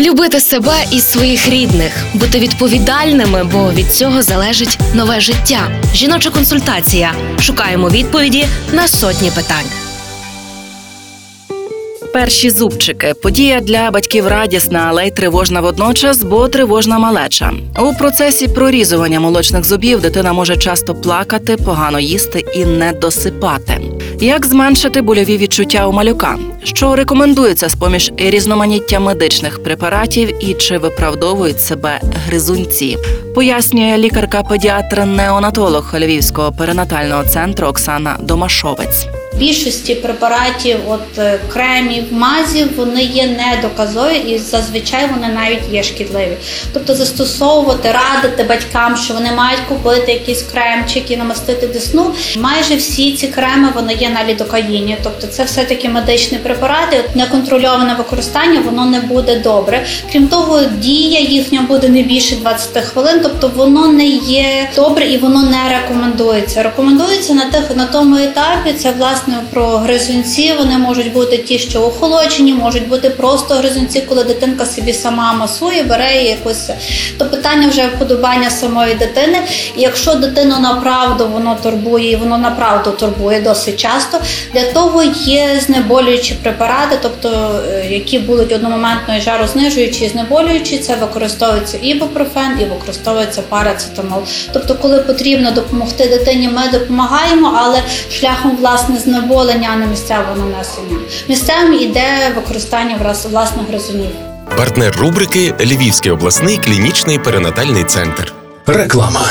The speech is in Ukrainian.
Любити себе і своїх рідних, бути відповідальними, бо від цього залежить нове життя. Жіноча консультація. Шукаємо відповіді на сотні питань. Перші зубчики подія для батьків радісна, але й тривожна водночас, бо тривожна малеча. У процесі прорізування молочних зубів дитина може часто плакати, погано їсти і не досипати. Як зменшити больові відчуття у малюка? Що рекомендується з поміж різноманіття медичних препаратів і чи виправдовують себе гризунці? Пояснює лікарка-педіатр-неонатолог Львівського перинатального центру Оксана Домашовець. Більшості препаратів, от е, кремів, мазів, вони є недоказові і зазвичай вони навіть є шкідливі. Тобто застосовувати, радити батькам, що вони мають купити якісь кремчики, намастити десну. Майже всі ці креми вони є на лідокаїні. Тобто це все-таки медичні препарати. От неконтрольоване використання воно не буде добре. Крім того, дія їхня буде не більше 20 хвилин, тобто воно не є добре і воно не рекомендується. Рекомендується на тих на тому етапі. Це власне про гризунці. Вони можуть бути ті, що охолоджені, можуть бути просто гризунці, коли дитинка собі сама масує, бере якось. То питання вже вподобання самої дитини. І якщо дитину направду воно турбує, і воно направду турбує досить часто, для того є знеболюючі препарати, тобто е, які будуть одномоментно і жарознижуючі, і знеболюючі, це використовується ібупрофен і використовується парацетамол. Тобто, коли потрібно допомогти дитині, ми допомагаємо, але шляхом власне знеболення, а не місцевого нанесення. Місцевим іде використання власних гризунів. Партнер рубрики Львівський обласний клінічний перинатальний центр. Реклама.